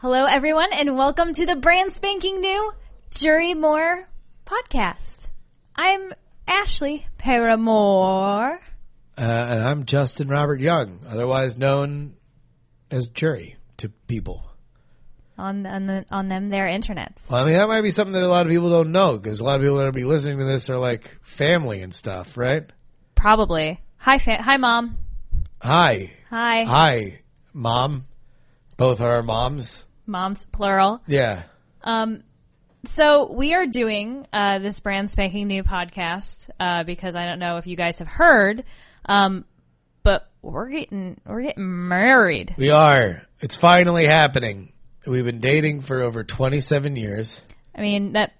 Hello, everyone, and welcome to the brand spanking new Jury Moore podcast. I'm Ashley Paramore. Uh, and I'm Justin Robert Young, otherwise known as Jury to people. On on, the, on them their internets. Well, I mean, that might be something that a lot of people don't know because a lot of people that will be listening to this are like family and stuff, right? Probably. Hi, fa- hi, mom. Hi. Hi, Hi, mom. Both are our moms. Moms plural. Yeah. Um, so we are doing uh, this brand spanking new podcast uh, because I don't know if you guys have heard, um, but we're getting we're getting married. We are. It's finally happening. We've been dating for over 27 years. I mean that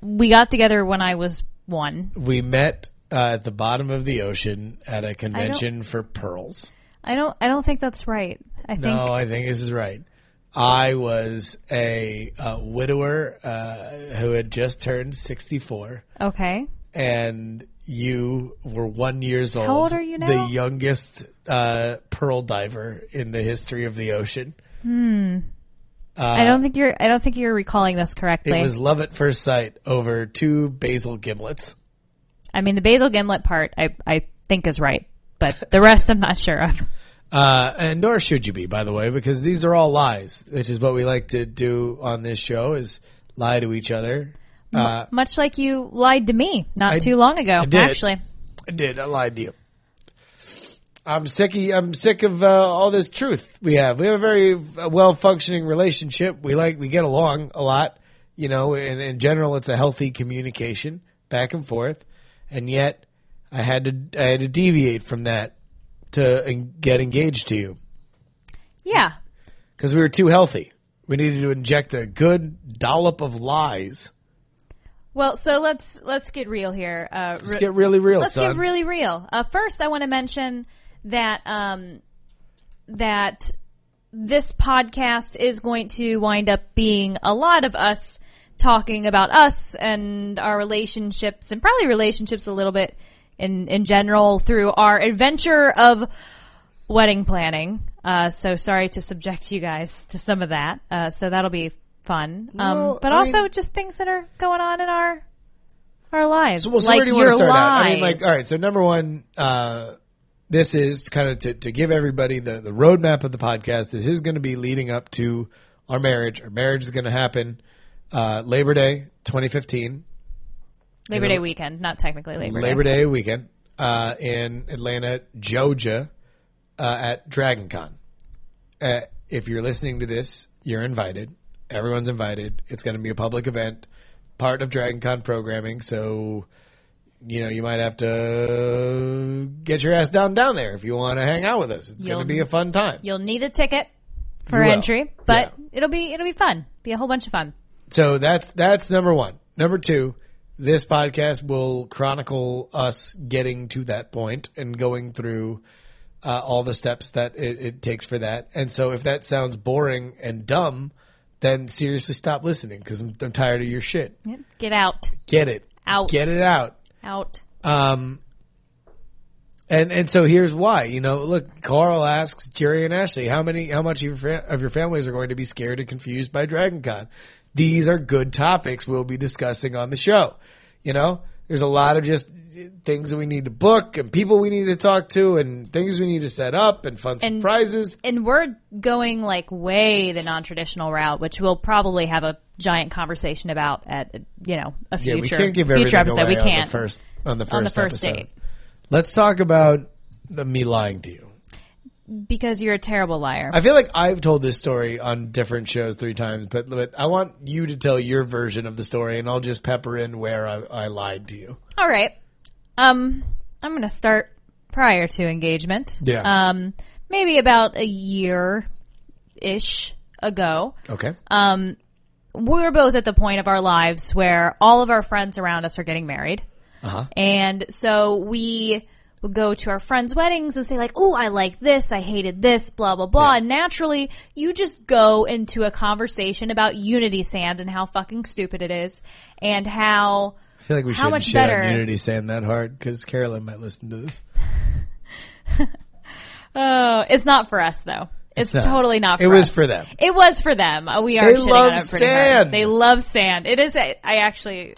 we got together when I was one. We met uh, at the bottom of the ocean at a convention for pearls. I don't I don't think that's right. I think No, I think this is right. I was a, uh widower uh, who had just turned 64, okay. and you were one years old. How old are you now? The youngest uh, pearl diver in the history of the ocean. Uh, I don't think you're I don't think you're recalling this correctly. It was love at first sight over two basil gimlets. I mean the basil gimlet part I I think is right, but the rest I'm not sure of. Uh, and nor should you be, by the way, because these are all lies, which is what we like to do on this show: is lie to each other. Uh, Much like you lied to me not I- too long ago, I did. actually. I did. I lied to you. I'm sick. Of, I'm sick of uh, all this truth we have. We have a very well functioning relationship. We like. We get along a lot. You know, and in general, it's a healthy communication back and forth. And yet, I had to. I had to deviate from that to en- get engaged to you Yeah. because we were too healthy. We needed to inject a good dollop of lies. Well, so let's let's get real here. Uh, Let's get really real, let's son. get really real. Uh, first, I want to mention that um, that this podcast is going to wind up being a lot of us talking about us and our relationships, and probably relationships a little bit in in general through our adventure of wedding planning. Uh, so sorry to subject you guys to some of that. Uh, so that'll be fun. Um, but I also mean- just things that are going on in our our lives. Well, so like where do you want to start lives. at? I mean, like, all right. So number one, uh, this is kind of to, to give everybody the, the roadmap of the podcast. This is going to be leading up to our marriage. Our marriage is going to happen uh, Labor Day 2015, Labor Day weekend, not technically Labor, Day. Labor Day. Day weekend uh, in Atlanta, Georgia, uh, at Dragon Con. Uh, if you're listening to this, you're invited. Everyone's invited. It's going to be a public event, part of Dragon Con programming. So, you know, you might have to get your ass down down there if you want to hang out with us. It's going to be a fun time. You'll need a ticket for You will. entry, but it'll be it'll be fun. Be a whole bunch of fun. So that's that's number one. Number two, this podcast will chronicle us getting to that point and going through uh, all the steps that it, it takes for that. And so, if that sounds boring and dumb, then seriously stop listening because I'm, I'm tired of your shit. Yep. Get out, Get it Out. Get it out. out. Um, and and so here's why. You know, look, Carl asks Jerry and Ashley, how many, how much of your, fa- of your families are going to be scared and confused by Dragon Con? These are good topics we'll be discussing on the show. You know, there's a lot of just things that we need to book and people we need to talk to and things we need to set up and fun And- surprises. And we're going like way the non-traditional route, which we'll probably have a giant conversation about at you know a Yeah, future we can't give future episode. we can't the first on the first, on the first episode. date Let's talk about the, me lying to you. Because you're a terrible liar. I feel like I've told this story on different shows three times, but, but I want you to tell your version of the story, and I'll just pepper in where I, I lied to you. All right. Um, I'm going to start prior to engagement. Yeah. Um, maybe about a year ish ago. Okay. Um, we're both at the point of our lives where all of our friends around us are getting married. Uh-huh. And so we would go to our friends' weddings and say like, "Oh, I like this. I hated this. Blah blah blah." Yeah. And naturally, you just go into a conversation about Unity Sand and how fucking stupid it is, and how I feel like we How shouldn't much better- Unity Sand that hard because Carolyn might listen to this. Oh, it's not for us though. It's, not. totally not. For us It was for them. It was for them. Uh, We are. They love pretty hard. sand. They love sand. It is. I actually.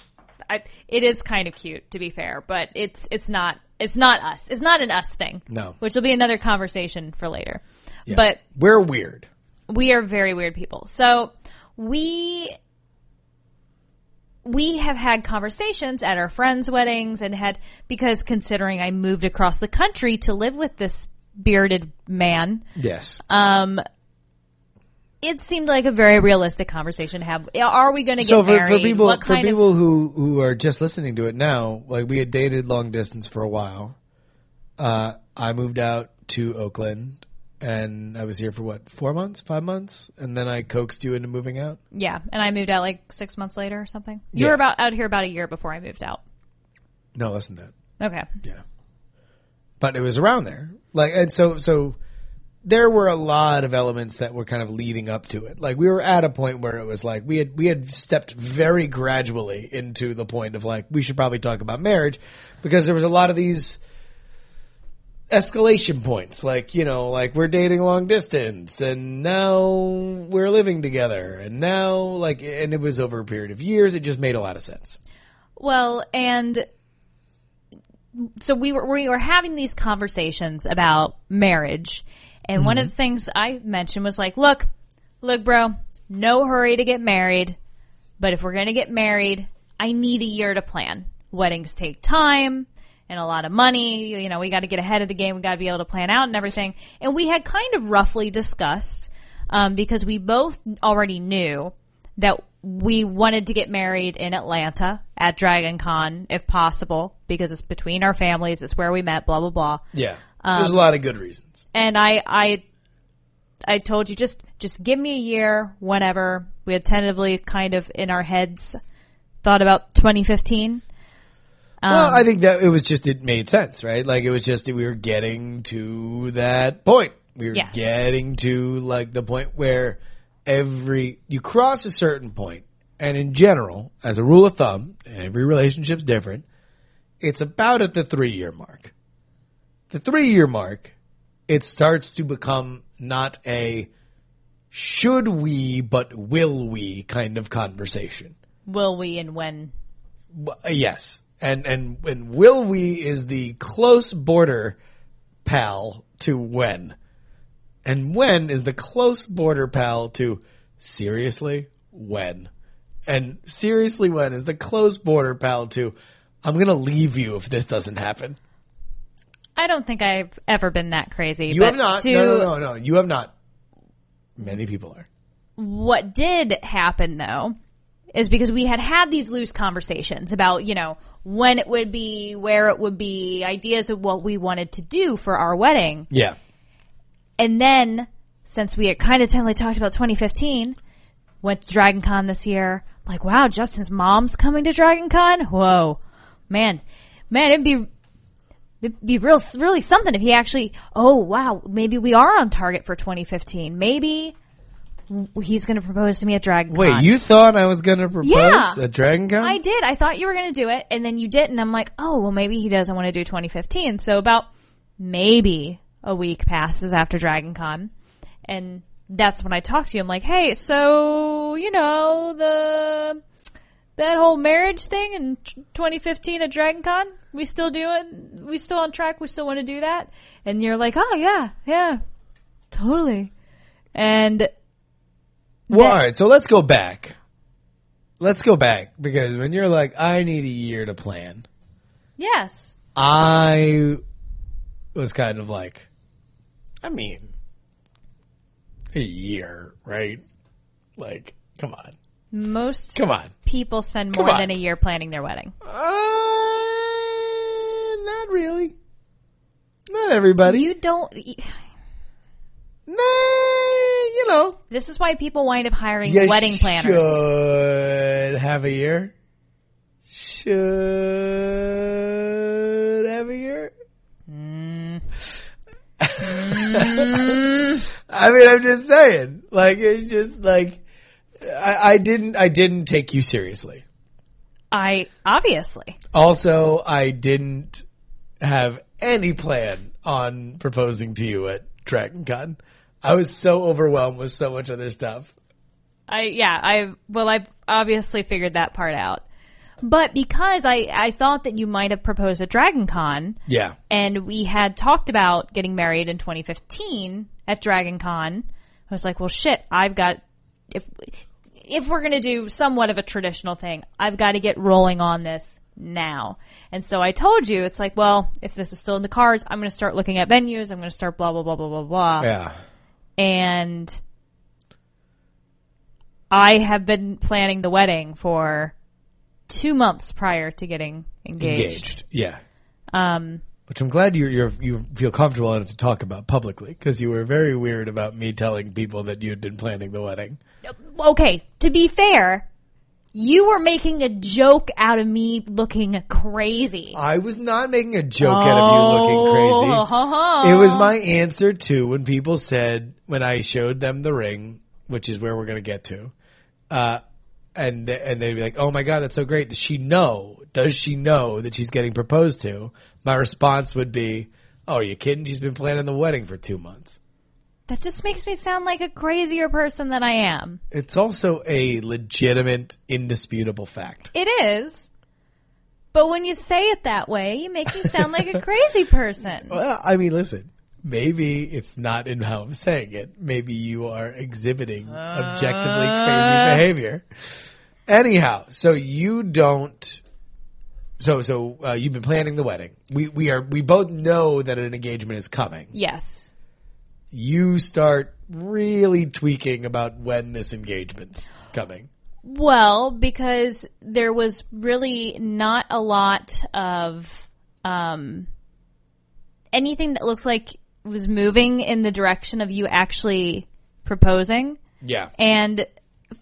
I, it is kind of cute to be fair, but it's it's not. It's not us. It's not an us thing. No. Which will be another conversation for later. Yeah. But we're weird. we are very weird people. So we we have had conversations at our friends' weddings and had because considering I moved across the country to live with this bearded man, Yes. um it seemed like a very realistic conversation to have. Are we going to get so for, married? for people for people of who who are just listening to it now, like we had dated long distance for a while. Uh, I moved out to Oakland, and I was here for what four months, five months, and then I coaxed you into moving out. yeah? And I moved out like six months later or something. You Yeah. were about out here about a year before I moved out. No, less than that. Okay, Yeah, but it was around there. Like, and so so there were a lot of elements that were kind of leading up to it. Like we were at a point where it was like we had we had stepped very gradually into the point of like we should probably talk about marriage because there was a lot of these escalation points. Like you know like we're dating long distance and now we're living together and now like and it was over a period of years. It just made a lot of sense. Well, and so we were we were having these conversations about marriage, and one of the things I mentioned was like, look, look, bro, no hurry to get married, but if we're going to get married, I need a year to plan. Weddings take time and a lot of money. You know, we got to get ahead of the game. We got to be able to plan out and everything. And we had kind of roughly discussed um, because we both already knew that we wanted to get married in Atlanta at Dragon Con if possible because it's between our families. It's where we met. Blah blah blah. yeah there's a um, lot of good reasons And I I I told you just just give me a year whenever we had tentatively kind of in our heads thought about 2015. Well, I um, think that it was just it made sense, right? Like it was just that we were getting to that point. We were Yes. getting to like the point where every you cross a certain point, and in general, as a rule of thumb, every relationship's different. It's about at the three year mark. The three year mark, it starts to become not a should we but will we kind of conversation. Will we and when? Uh, Yes, and and and will we is the close border pal to when, and when is the close border pal to seriously when, and seriously when is the close border pal to I'm gonna leave you if this doesn't happen. I don't think I've ever been that crazy. You have not. To no, no, no, no. You have not. Many people are. what did happen though is because we had had these loose conversations about, you know, when it would be, where it would be, ideas of what we wanted to do for our wedding. Yeah. And then, since we had kind of tentatively talked about 2015, went to Dragon Con this year. Like, wow, Justin's mom's coming to Dragon Con? Whoa. Man. Man, it'd be, it'd be real, really something if he actually, oh wow, maybe we are on target for 2015. Maybe he's going to propose to me at Dragon Con. Wait, you thought I was gonna propose Yeah. at Dragon Con? I did. I thought you were going to do it, and then you didn't. I'm like, oh, well, maybe he doesn't want to do 2015. So about maybe a week passes after Dragon Con, and that's when I talked to you. I'm like, hey, so you know the that whole marriage thing in 2015 at Dragon Con, we still do it. We still on track. We still want to do that. And you're like, oh yeah, yeah, totally. And Well, all right. So let's go back. Let's go back because when you're like, I need a year to plan. yes, I was kind of like, I mean, a year, right? Like, come on, most come on. people spend more than a year planning their wedding. Uh, not really. Not everybody. You don't. nah, you know. This is why people wind up hiring You wedding planners. Should have a year. Should have a year. Mm. I mean, I'm just saying. Like, it's just like I, I didn't. I didn't take you seriously. I obviously. Also, I didn't have any plan on proposing to you at Dragon Con. I was so overwhelmed with so much other stuff. I yeah, I well I've obviously figured that part out. But because I I thought that you might have proposed at Dragon Con Yeah. and we had talked about getting married in 2015 at Dragon Con, I was like, well shit, I've got if if we're going to do somewhat of a traditional thing, I've got to get rolling on this now. And so I told you, it's like, well, if this is still in the cards, I'm going to start looking at venues. I'm going to start blah, blah, blah, blah, blah, blah. Yeah. And I have been planning the wedding for two months prior to getting engaged. Engaged. Yeah. Um, which I'm glad you you're you feel comfortable enough to talk about publicly because you were very weird about me telling people that you had been planning the wedding. Okay, to be fair, you were making a joke out of me looking crazy. I was not making a joke out of you looking crazy. Oh, It was my answer to when people said when I showed them the ring, which is where we're going to get to, uh, and and they'd be like, "Oh my god, that's so great! Does she know? Does she know that she's getting proposed to?" My response would be, "Oh, are you kidding? She's been planning the wedding for two months." That just makes me sound like a crazier person than I am. It's also a legitimate, indisputable fact. It is. But when you say it that way, you make me sound like a crazy person. Well, I mean, listen. Maybe it's not in how I'm saying it. Maybe you are exhibiting objectively crazy behavior. Anyhow, so you don't. So so uh, you've been planning the wedding. We we are we both know that an engagement is coming. Yes. You start really tweaking about when this engagement's coming. Well, because there was really not a lot of um, anything that looks like was moving in the direction of you actually proposing. Yeah. And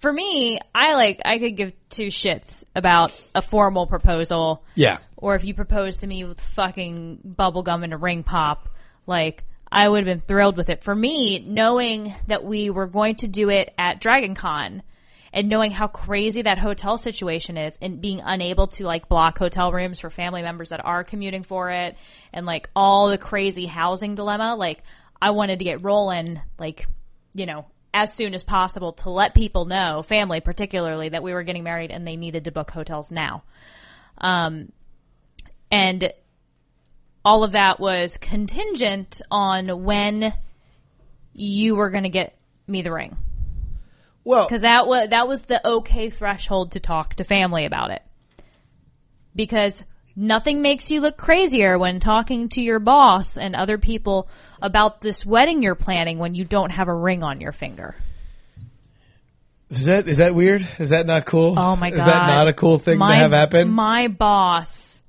for me, I like I could give two shits about a formal proposal Yeah. or if you propose to me with fucking bubblegum and a ring pop, like I would have been thrilled with it. For me, knowing that we were going to do it at Dragon Con and knowing how crazy that hotel situation is and being unable to like block hotel rooms for family members that are commuting for it and like all the crazy housing dilemma, like I wanted to get rolling like, you know, as soon as possible to let people know, family particularly, that we were getting married and they needed to book hotels now. Um, and all of that was contingent on when you were going to get me the ring Well, because that was that was the okay threshold to talk to family about it because nothing makes you look crazier when talking to your boss and other people about this wedding you're planning when you don't have a ring on your finger is that is that weird? Is that not cool? oh my god Is that not a cool thing my, to have happen? my boss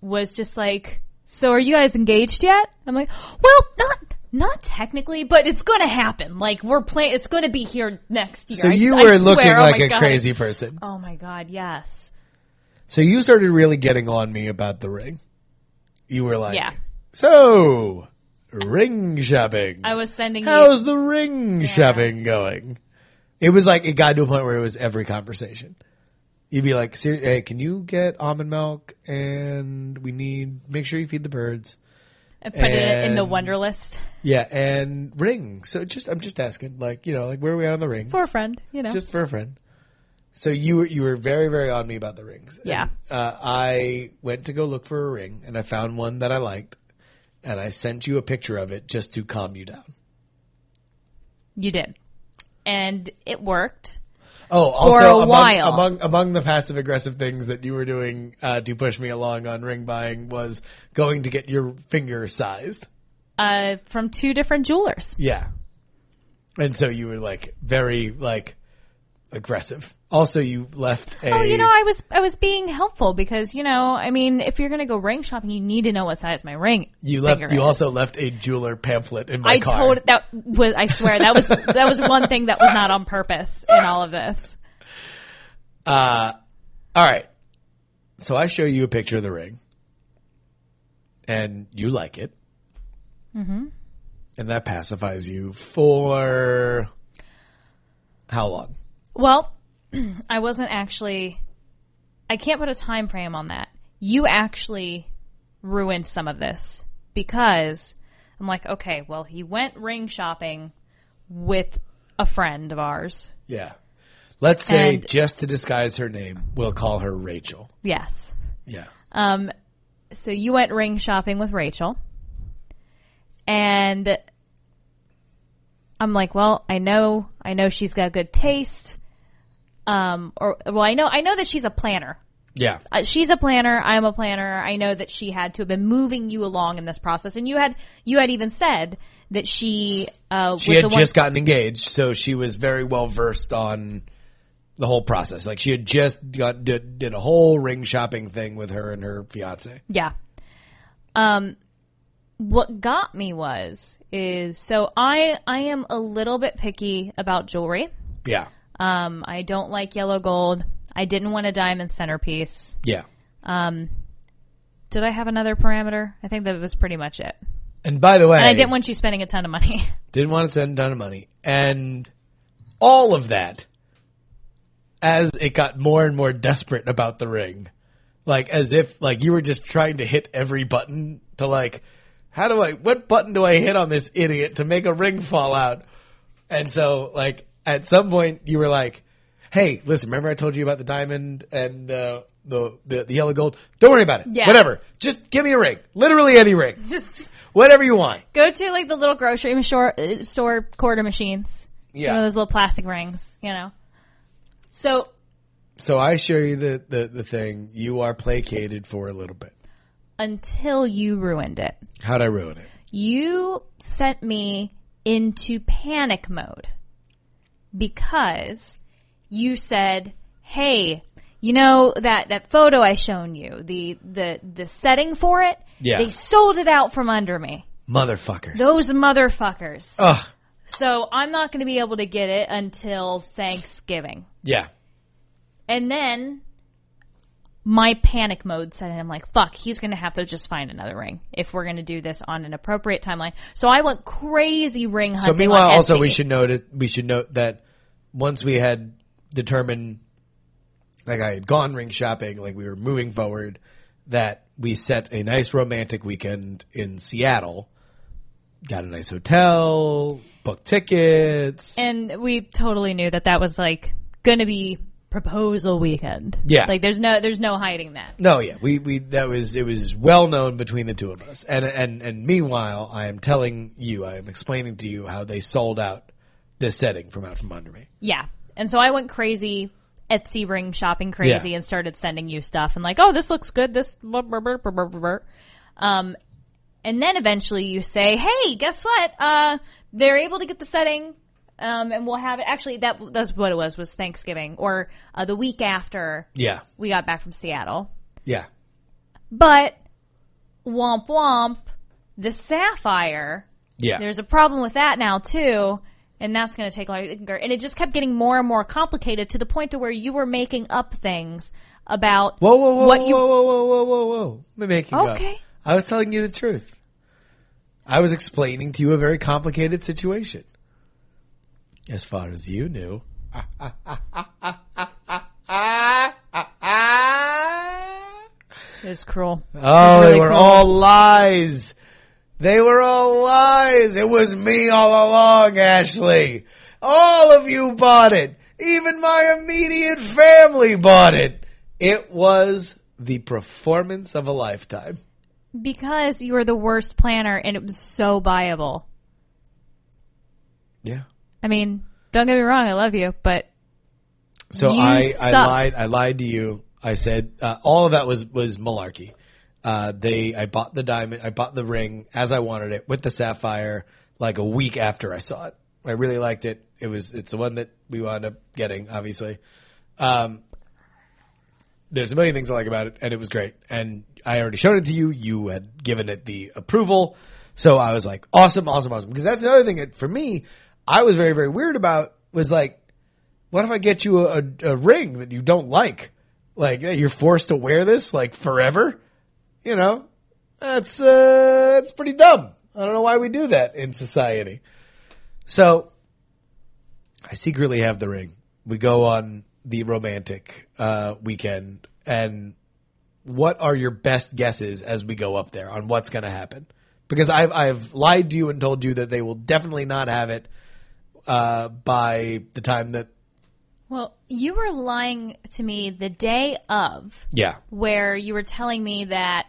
was just like so are you guys engaged yet i'm like well not not technically, but it's going to happen. Like we're playing. It's going to be here next year. so you I were swear. looking Oh like my a God. crazy person. Oh my god! Yes. So you started really getting on me about the ring. You were like, Yeah. so ring shopping. I was sending you. How's the ring shopping going? It was like it got to a point where it was every conversation. You'd be like, "Ser- "Hey, can you get almond milk? And we need make sure you feed the birds." I put it in the Wunderlist Yeah, and ring. So just I'm just asking, like you know, like where are we at on the rings? for a friend. You know. just for a friend. So you were you were very very on me about the rings. And, Yeah. uh, I went to go look for a ring, and I found one that I liked, and I sent you a picture of it just to calm you down. you did, and it worked. Oh, For also a among, while. among among the passive aggressive things that you were doing uh, to push me along on ring buying was going to get your finger sized. Uh, from two different jewelers. Yeah, and so you were like very like aggressive. Also, you left a. Oh, you know, I was I was being helpful because you know, I mean, if you're gonna go ring shopping, you need to know what size my ring. you left. You is. also left a jeweler pamphlet in my I car. told that was I swear that was that was one thing that was not on purpose in all of this. Uh, all right. So I show you a picture of the ring, and you like it, mm-hmm. and that pacifies you for how long? Well, I wasn't actually. I can't put a time frame on that. You actually ruined some of this because I'm like, okay, well, he went ring shopping with a friend of ours. Yeah. Let's say, And- just to disguise her name, we'll call her Rachel. Yes. Yeah. Um, so you went ring shopping with Rachel, and I'm like, well, I know, I know she's got good taste. Um, or well, I know, I know that she's a planner. Yeah. Uh, she's a planner. I'm a planner. I know that she had to have been moving you along in this process, and you had you had even said that she uh, She was had the one- just gotten engaged, so she was very well versed on the whole process. Like she had just got did, did a whole ring shopping thing with her and her fiance. Yeah. Um, what got me was is so I I am a little bit picky about jewelry. Yeah. Um, I don't like yellow gold. I didn't want a diamond centerpiece. Yeah. Um, Did I have another parameter? I think that was pretty much it. And by the way, And I didn't want you spending a ton of money. didn't want to spend a ton of money. And all of that as it got more and more desperate about the ring. Like as if like you were just trying to hit every button to like how do I what button do I hit on this idiot to make a ring fall out? And so like at some point you were like, Hey, listen, remember I told you about the diamond and uh the, the the yellow gold? Don't worry about it. Yeah. Whatever. Just give me a ring. Literally any ring. Just Whatever you want. go to like the little grocery store, uh, store quarter machines. Yeah. You know, those little plastic rings, you know. So So I show you the, the, the thing. You are placated for a little bit. until you ruined it. How'd I ruin it? you sent me into panic mode because you said, "Hey, you know that that photo I shown you, the the the setting for it, Yeah. they sold it out from under me. Motherfuckers. Those motherfuckers. Ugh. So I'm not going to be able to get it until Thanksgiving." Yeah. And then my panic mode set in. I'm like, fuck, he's going to have to just find another ring if we're going to do this on an appropriate timeline. So I went crazy ring hunting. So meanwhile, also we should note we should note that once we had determined, like I had gone ring shopping, like we were moving forward, that we set a nice romantic weekend in Seattle, got a nice hotel, booked tickets. And we totally knew that that was like going to be proposal weekend. Yeah. Like there's no, there's no hiding that. No, yeah, we, we that was it was well known between the two of us, and and and meanwhile, I am telling you, I am explaining to you how they sold out this setting from out from under me. Yeah. And so I went crazy Etsy ring shopping crazy Yeah. and started sending you stuff and like, oh, this looks good. This, blah, blah, blah, um, and then eventually you say, hey, guess what? Uh, they're able to get the setting. Um, and we'll have it. Actually, that that's what it was. Was Thanksgiving or uh, the week after Yeah, we got back from Seattle. yeah, But womp womp, the sapphire. yeah. There's a problem with that now too, and that's going to take longer. And it just kept getting more and more complicated to the point to where you were making up things about Whoa, whoa, whoa, what whoa, you. whoa, whoa, whoa, whoa, whoa! I'm making up. Okay. I was telling you the truth. I was explaining to you a very complicated situation. As far as you knew. It's cruel. Oh, really they were cruel. all lies. They were all lies. It was me all along, Ashley. All of you bought it. Even my immediate family bought it. It was the performance of a lifetime. because you were the worst planner, and it was so buyable. Yeah. I mean, don't get me wrong, I love you, but So You I, I lied. I lied to you. I said uh, all of that was was malarkey. Uh, they I bought the diamond. I bought the ring as I wanted it with the sapphire. Like a week after I saw it, I really liked it. It was it's the one that we wound up getting. Obviously, um, there's a million things I like about it, and it was great. And I already showed it to you. You had given it the approval, so I was like, awesome, awesome, awesome. Because that's the other thing that for me, I was very very weird about was like what if I get you a, a, ring that you don't like? Like you're forced to wear this like forever? You know, that's uh, that's pretty dumb. I don't know why we do that in society. So I secretly have the ring. We go on the romantic uh, weekend, and what are your best guesses as we go up there on what's going to happen? Because I've I've lied to you and told you that they will definitely not have it uh, by the time that Well, you were lying to me the day of yeah where you were telling me that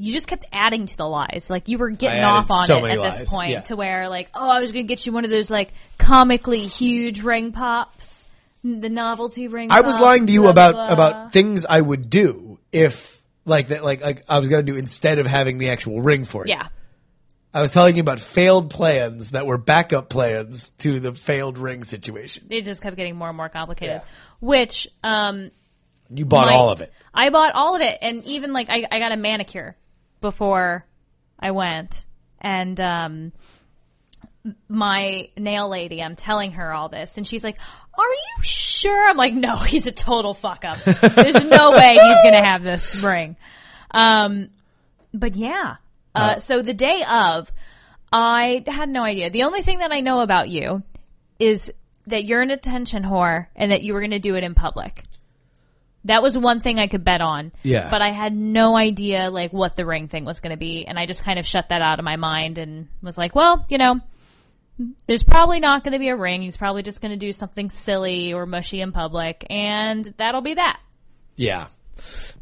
you just kept adding to the lies. Like you were getting off on so it at this point yeah. to where like, oh, I was going to get you one of those like comically huge ring pops, the novelty ring. I was lying to you blah, about blah. about things I would do if like that like like I was gonna do instead of having the actual ring for you. yeah. I was telling you about failed plans that were backup plans to the failed ring situation. It just kept getting more and more complicated. Yeah. Which um You bought my- all of it. I bought all of it, and even like I, I got a manicure before I went, and um, my nail lady, I'm telling her all this, and she's like, "Are you sure?" I'm like, "No, he's a total fuck up. There's no way he's gonna have this ring." Um, but yeah. Uh, so the day of, I had no idea. The only thing that I know about you is that you're an attention whore and that you were going to do it in public. That was one thing I could bet on. Yeah. But I had no idea like what the ring thing was going to be, and I just kind of shut that out of my mind and was like, well, you know, there's probably not going to be a ring. He's probably just going to do something silly or mushy in public, and that'll be that. Yeah.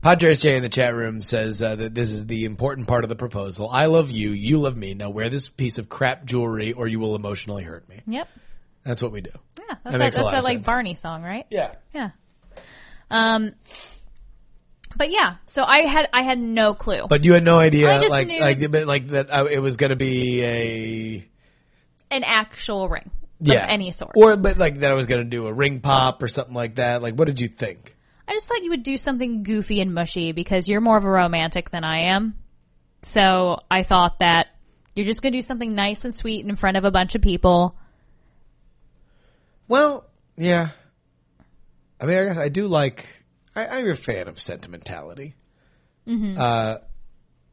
Padres J in the chat room says uh, that this is the important part of the proposal. I love you, you love me. Now wear this piece of crap jewelry, or you will emotionally hurt me. Yep. That's what we do. Yeah, that's that, a that's lot that of like. Barney song, right? Yeah. Yeah. Um. But yeah, so I had I had no clue. But you had no idea, I just like, knew- like, like that uh, it was going to be a An actual ring yeah of any sort. or but like that I was going to do a ring pop or something like that. Like, what did you think? I just thought you would do something goofy and mushy because you're more of a romantic than I am. So I thought that you're just going to do something nice and sweet in front of a bunch of people. Well, yeah. I mean, I guess I do like. I, I'm a fan of sentimentality. Uh,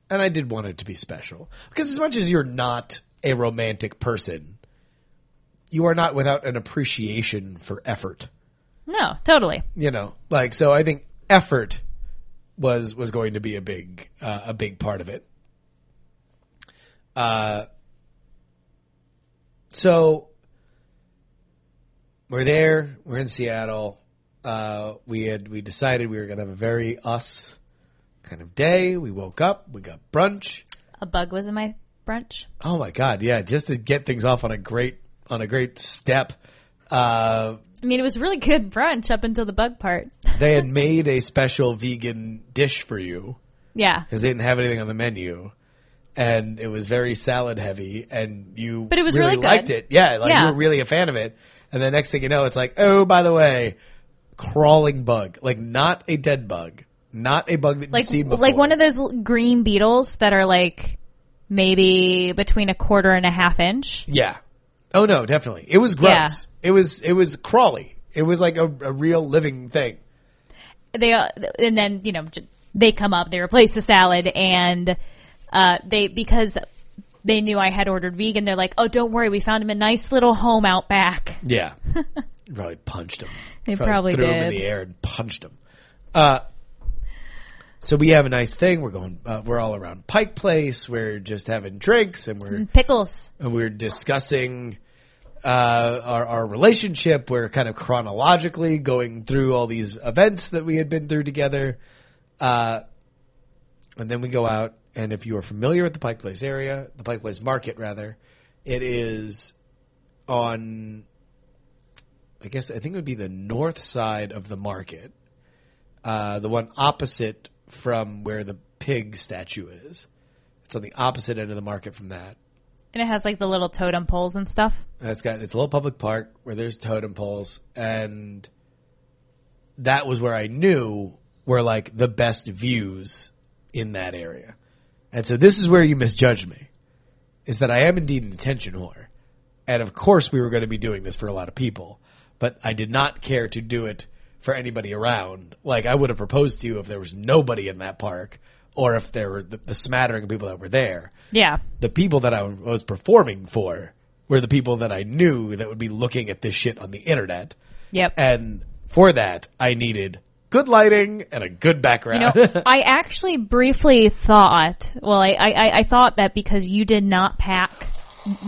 and I did want it to be special because as much as you're not a romantic person, you are not without an appreciation for effort. No, totally. You know, like so. I think effort was was going to be a big uh, a big part of it. Uh, so we're there. We're in Seattle. Uh, we had we decided we were going to have a very us kind of day. We woke up. We got brunch. A bug was in my brunch. Oh my god, yeah! Just to get things off on a great on a great step. Uh, I mean, it was really good brunch up until the bug part. they had made a special vegan dish for you Yeah. because they didn't have anything on the menu, and it was very salad heavy, and you But it was really good. liked it. Yeah, like Yeah. you were really a fan of it. And the next thing you know, it's like, oh, by the way, crawling bug, like not a dead bug, not a bug that Like you've seen before, like one of those l- green beetles that are like maybe between a quarter and a half inch. yeah. Oh no, definitely, it was gross. Yeah. It was it was crawly. It was like a, a real living thing. they uh, and then you know they come up they replace the salad and uh, they because they knew I had ordered vegan they're like oh don't worry we found him a nice little home out back Yeah. probably punched him. They probably threw him in the air and punched him. Uh, so we have a nice thing. We're going. Uh, we're all around Pike Place. We're just having drinks, and we're pickles and we're discussing uh, our our relationship. We're kind of chronologically going through all these events that we had been through together. Uh, and then we go out, and if you are familiar with the Pike Place area, the Pike Place Market, rather, it is on. I guess I think it would be the north side of the market, uh, the one opposite from where the pig statue is. It's on the opposite end of the market from that. And it has like the little totem poles and stuff And it's got it's a little public park where there's totem poles, and that was where I knew were like the best views in that area. And so this is where you misjudged me, is that I am indeed an attention whore, and of course we were going to be doing this for a lot of people, but I did not care to do it for anybody around. Like I would have proposed to you if there was nobody in that park, or if there were the, the smattering of people that were there yeah the people that I was performing for were the people that I knew that would be looking at this shit on the internet. yep And for that, I needed good lighting and a good background. you know I actually briefly thought well I, I I- thought that because you did not pack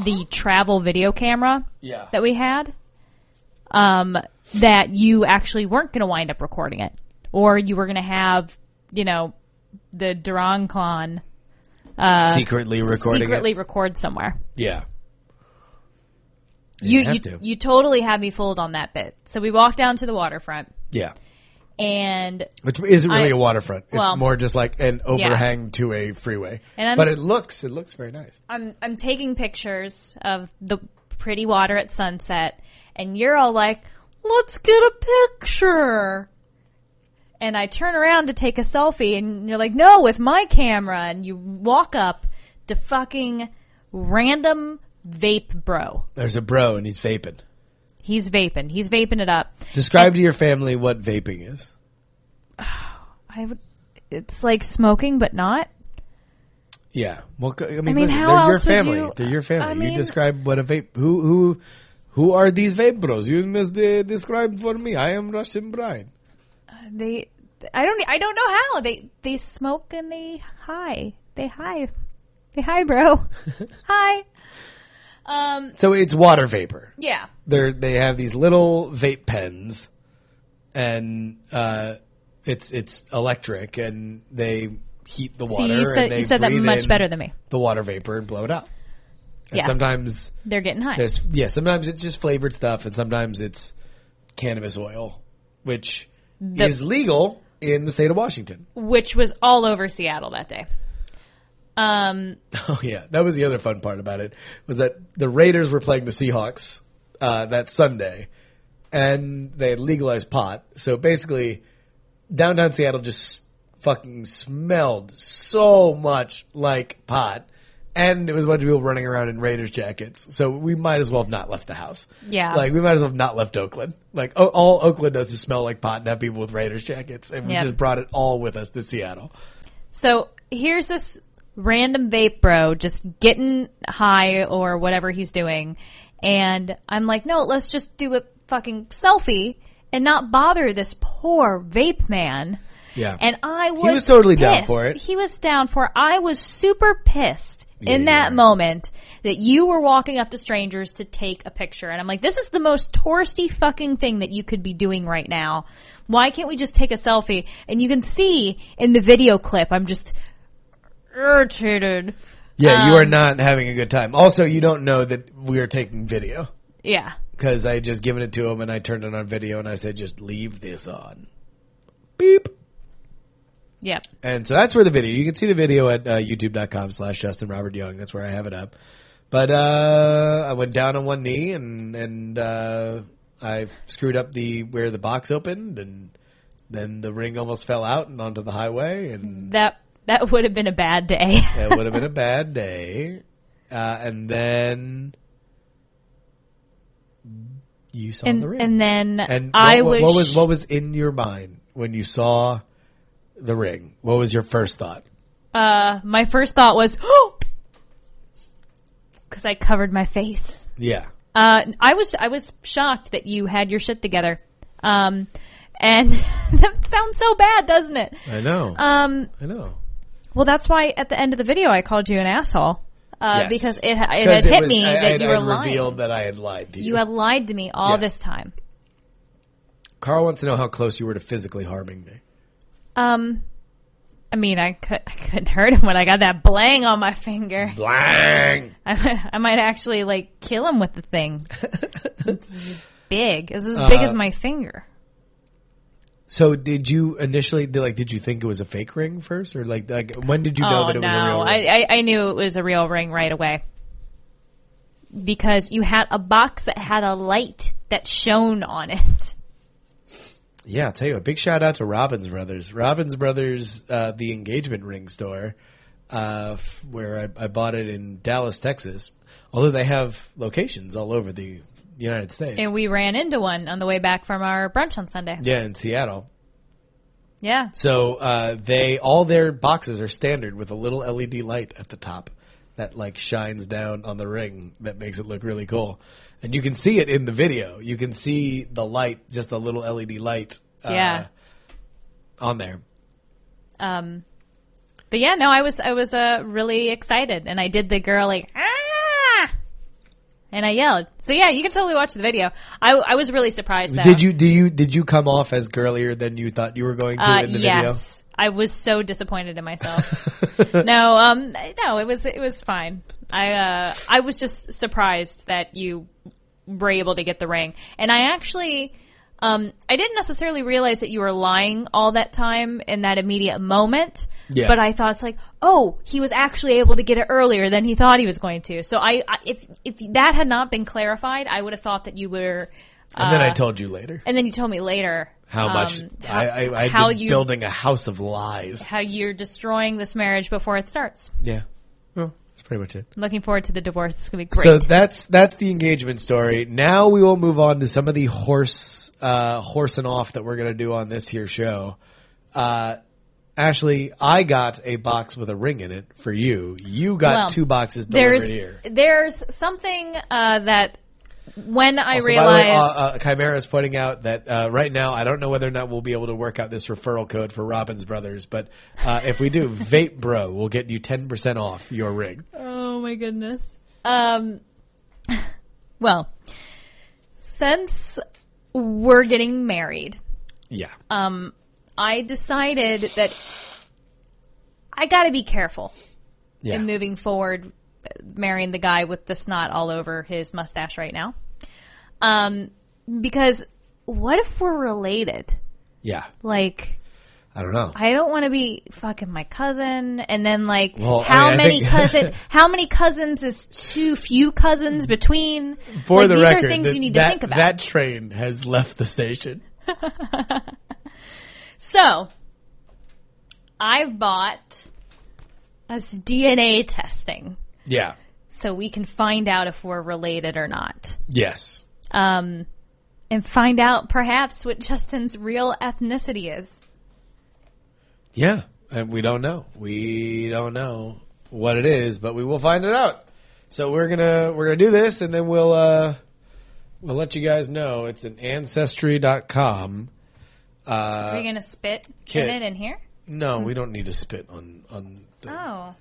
the travel video camera Yeah. that we had, um, that you actually weren't going to wind up recording it, or you were going to have, you know, the Duranclon secretly recording secretly it. record somewhere. Yeah. You have you, to. you totally had me fooled on that bit. So we walked down to the waterfront, Yeah. and Which isn't really I- a waterfront. It's well, more just like an overhang to a freeway. And but it looks it looks very nice. I'm I'm taking pictures of the pretty water at sunset, and you're all like, "Let's get a picture." And I turn around to take a selfie, and you're like, "No, with my camera." And you walk up to fucking random vape bro. There's a bro and he's vaping. He's vaping. He's vaping it up. Describe to your family what vaping is. I would. It's like smoking, but not. Yeah. Well, I mean, I mean, listen, how they're your family. you- they're your family. I you describe what a vape. Who who who are these vape bros? You must uh, describe for me. I am Russian bride. They. I don't. I don't know how they they smoke and they high. They high. They high, bro. hi. Um. So it's water vapor. Yeah. They're they have these little vape pens, and uh, it's it's electric, and they heat the See, water. you and said you said that much better than me. The water vapor and blow it out. And Yeah. sometimes They're getting high. There's yeah, sometimes it's just flavored stuff, and sometimes it's cannabis oil, which The- is legal in the state of Washington. which was all over Seattle that day. Um, Oh yeah, that was the other fun part about it was that the Raiders were playing the Seahawks uh, that Sunday, and they had legalized pot. So basically, downtown Seattle just fucking smelled so much like pot. And it was a bunch of people running around in Raiders jackets. So we might as well have not left the house. Yeah. Like, we might as well have not left Oakland. Like, o- all Oakland does is smell like pot and have people with Raiders jackets. And we Yep. just brought it all with us to Seattle. so here's this random vape bro just getting high or whatever he's doing, and I'm like, no, let's just do a fucking selfie and not bother this poor vape man. Yeah. And I was he was totally down pissed. for it. He was down for it. I was super pissed in you that moment that you were walking up to strangers to take a picture. And I'm like, this is the most touristy fucking thing that you could be doing right now. Why can't we just take a selfie? And you can see in the video clip, I'm just irritated. Yeah, you Um, are not having a good time. Also, you don't know that we are taking video Yeah. because I had just given it to him and I turned it on video and I said, just leave this on. Beep. Yep. And so that's where the video, you can see the video at uh, youtube.com slash Justin Robert Young. That's where I have it up. But, uh, I went down on one knee and, and, uh, I screwed up the, where the box opened and then the ring almost fell out and onto the highway and That, that would have been a bad day. it would have been a bad day. Uh, and then you saw and, the ring. and then And I what, was, what was what was in your mind when you saw the ring? What was your first thought? uh, my first thought was, oh, cause I covered my face. Yeah, Uh, I was I was shocked that you had your shit together. Um, and that sounds so bad, doesn't it? I know. Um, I know. well, that's why at the end of the video I called you an asshole. Uh, Yes. because it, it had hit was- me I- that I'd- you were I'd lying. revealed that I had lied to you. You had lied to me all Yeah. this time. Carl wants to know how close you were to physically harming me. Um, I mean, I could I couldn't hurt him when I got that blang on my finger. Blang. I, might- I might actually like kill him with the thing. it's big. It's as big Uh, as my finger. So did you initially like did you think it was a fake ring first or like like when did you know oh that it was a no, real ring? I, I I knew it was a real ring right away because you had a box that had a light that shone on it. Yeah, I'll tell you a big shout out to Robbins Brothers. Robbins Brothers, uh, the engagement ring store, uh, f- where I, I bought it in Dallas, Texas. Although they have locations all over the United States. And we ran into one on the way back from our brunch on Sunday. yeah, in Seattle. Yeah. So uh, they all their boxes are standard with a little LED light at the top that like shines down on the ring that makes it look really cool. And you can see it in the video. You can see the light, just a little LED light. Uh, Yeah. On there. Um, but yeah, no, I was I was uh, really excited, and I did the girl like ah and I yelled. So yeah, you can totally watch the video. I, I was really surprised. Though. Did you do you did you come off as girlier than you thought you were going to Uh, in the video? yes, I was so disappointed in myself. no, um, no, it was it was fine. I uh, I was just surprised that you were able to get the ring, and I actually. Um, I didn't necessarily realize that you were lying all that time in that immediate moment. Yeah. But I thought it's like, oh, he was actually able to get it earlier than he thought he was going to. So I, I if if that had not been clarified, I would have thought that you were. video? And then I uh, told you later and then you told me later how much um, I, I I've how you building a house of lies. how you're destroying this marriage before it starts. Yeah. Well, that's pretty much it. Looking forward to the divorce. It's gonna be great. So that's that's the engagement story. Now we will move on to some of the horse uh horsing off that we're gonna do on this here show. Uh Ashley, I got a box with a ring in it for you. You got Well, two boxes delivered there's here. there's something uh, that when I So by the way, realized uh, uh, Chimera is pointing out that uh, right now I don't know whether or not we'll be able to work out this referral code for Robbins Brothers, but uh, if we do, Vape Bro will get you ten percent off your ring. Oh my goodness. Um, well, since we're getting married, Yeah, um, I decided that I got to be careful yeah. in moving forward, marrying the guy with the snot all over his mustache right now. Um, because what if we're related? yeah. Like, I don't know. I don't want to be fucking my cousin, and then like, Well, I how mean, many cousin? how many cousins is too few cousins between? For like, the these record, are things that- you need to think about. That train has left the station. So, I bought us DNA testing Yeah. so we can find out if we're related or not. Yes. Um, and find out perhaps what Justin's real ethnicity is. Yeah. And we don't know. We don't know what it is, but we will find it out. So we're gonna we're gonna do this, and then we'll uh we'll let you guys know. It's an ancestry.com. Uh, Are you gonna spit kid. in it in here? no, we don't need to spit on on. The, Oh,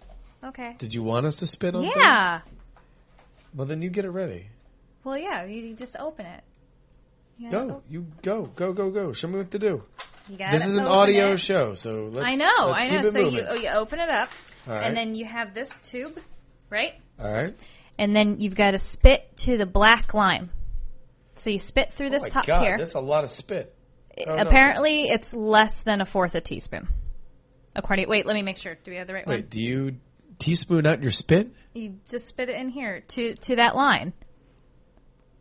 okay. Did you want us to spit on? things? Yeah. Well, then you get it ready. Well, yeah. You you just open it. You Go. You go. Go. Go. Go. Show me what to do. You gotta This is an audio it. show, so let's. I know. Let's I know. So you moving. oh, you open it up, right. and then you have this tube, right? All right. And then you've got to spit to the black line. So you spit through this oh my top God, here. that's a lot of spit. Oh, no. Apparently, it's less than a fourth a teaspoon. According, wait, let me make sure. Do we have the right Wait, one? Wait, do you teaspoon out your spit? You just spit it in here to to that line.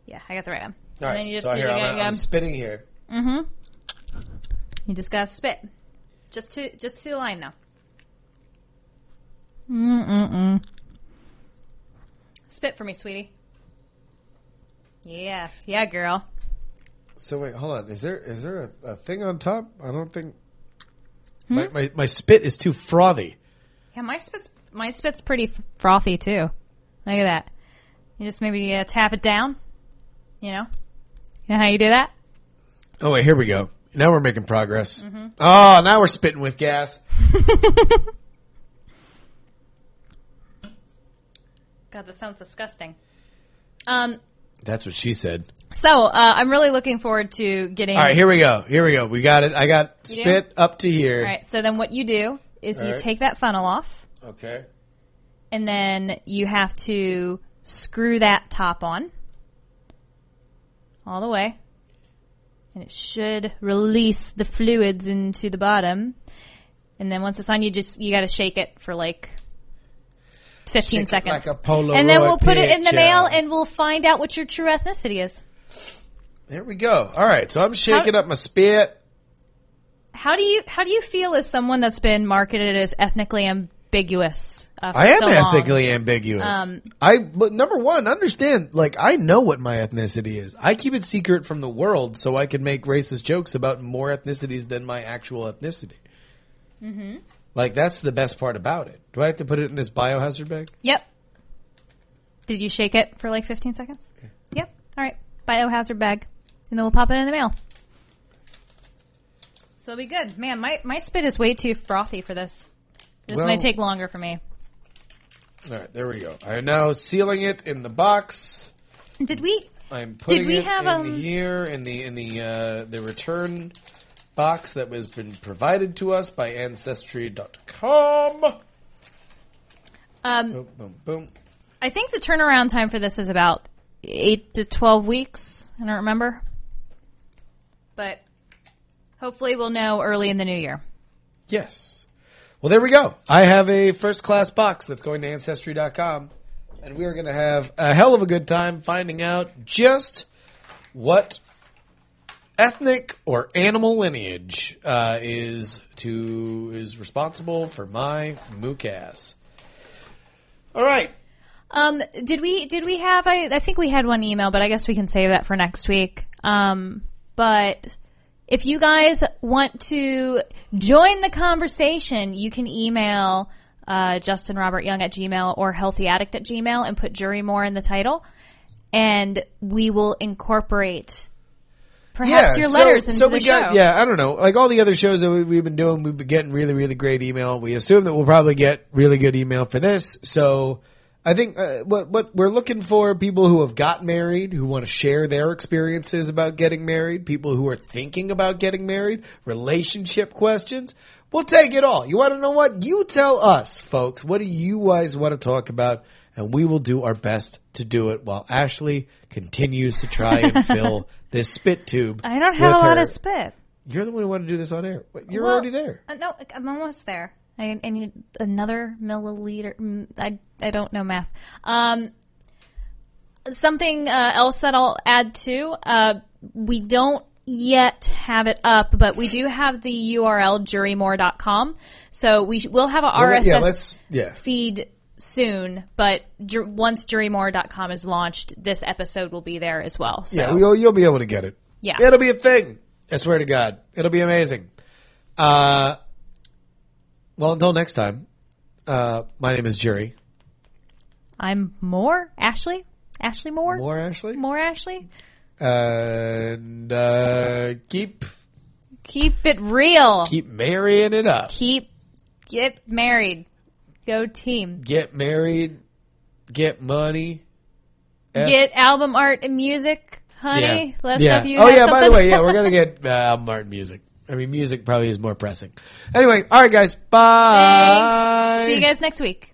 Yeah, I got the right one. All right. and then you just so you, here, I'm, I'm spitting here. Mm-hmm. You just gotta spit, just to just to the line now. Mm mm mm. Spit for me, sweetie. Yeah, yeah, girl. So wait, hold on. Is there is there a, a thing on top? I don't think. Hmm? My, my my spit is too frothy. Yeah, my spit's my spit's pretty frothy too. Look at that. You just maybe uh, tap it down. You know, you know how you do that? Oh wait, here we go. Now we're making progress. Mm-hmm. Oh, now we're spitting with gas. God, that sounds disgusting. Um, That's what she said. so uh, I'm really looking forward to getting. All right, here we go. Here we go. We got it. I got You do? spit up to here. All right. So then, what you do is All you right. take that funnel off, Okay. and then you have to screw that top on all the way, and it should release the fluids into the bottom. And then once it's on, you just you got to shake it for like. 15 Shake seconds. like and then we'll put it in the mail and we'll find out what your true ethnicity is. There we go. All right. So I'm shaking How- up my spit. How do you how do you feel as someone that's been marketed as ethnically ambiguous? Uh, I am so long? ambiguous. Um, I but number one, understand. Like I know what my ethnicity is. I keep it secret from the world so I can make racist jokes about more ethnicities than my actual ethnicity. Mm-hmm. Like that's the best part about it. Do I have to put it in this biohazard bag? Yep. Did you shake it for like 15 seconds? Yep. All right. Biohazard bag. And then we'll pop it in the mail. So it'll be good. Man, my, my spit is way too frothy for this. This Well- might take longer for me. All right, there we go. I am now sealing it in the box. Did we? I'm putting we it have, in um, here in the in the uh, the return box that has been provided to us by Ancestry.com. Um, Boom, boom, boom. I think the turnaround time for this is about eight to twelve weeks. I don't remember, but hopefully we'll know early in the new year. Yes. Well, there we go. I have a first class box that's going to Ancestry.com, and we are going to have a hell of a good time finding out just what ethnic or animal lineage uh, is to is responsible for my mook ass. All right. Um, did we did we have? I, I think we had one email, but I guess we can save that for next week. Um, but if you guys want to join the conversation, you can email uh, Justin Robert Young at Gmail or Healthy Addict at Gmail and put Jury More in the title, and we will incorporate perhaps your so- letters into so the we show. got yeah, I don't know, like all the other shows that we, we've been doing, we've been getting really, really great email. We assume that we'll probably get really good email for this. So I think uh, what what we're looking for people who have got married, who want to share their experiences about getting married, people who are thinking about getting married, relationship questions. We'll take it all. You want to know what? You tell us, folks. What do you guys want to talk about? And we will do our best to do it while Ashley continues to try and fill this spit tube. I don't have a lot her- of spit. You're the one who wanted to do this on air. You're Well, already there. Uh, no, I'm almost there. I, I need another milliliter. mm, I I don't know math. Um, something uh, else that I'll add to. Uh, we don't yet have it up, but we do have the URL jurymore.com. So we sh- will have a Well, RSS yeah, yeah. feed soon. But ju- once jurymore.com is launched, this episode will be there as well. So Yeah, you'll, you'll be able to get it. Yeah. It'll be a thing. I swear to God. It'll be amazing. Uh, well, until next time, uh, my name is Jerry. I'm Moore Ashley. Ashley Moore. More Ashley. More Ashley. And, uh, keep, Keep it real. keep marrying it up. Keep get married. Go team. Get married. Get money. F- Get album art and music, honey. Let us know if you oh have yeah. By the something. way, yeah, we're gonna get uh, album art and music. I mean, music probably is more pressing. Anyway, all right, guys. Bye. Thanks. See you guys next week.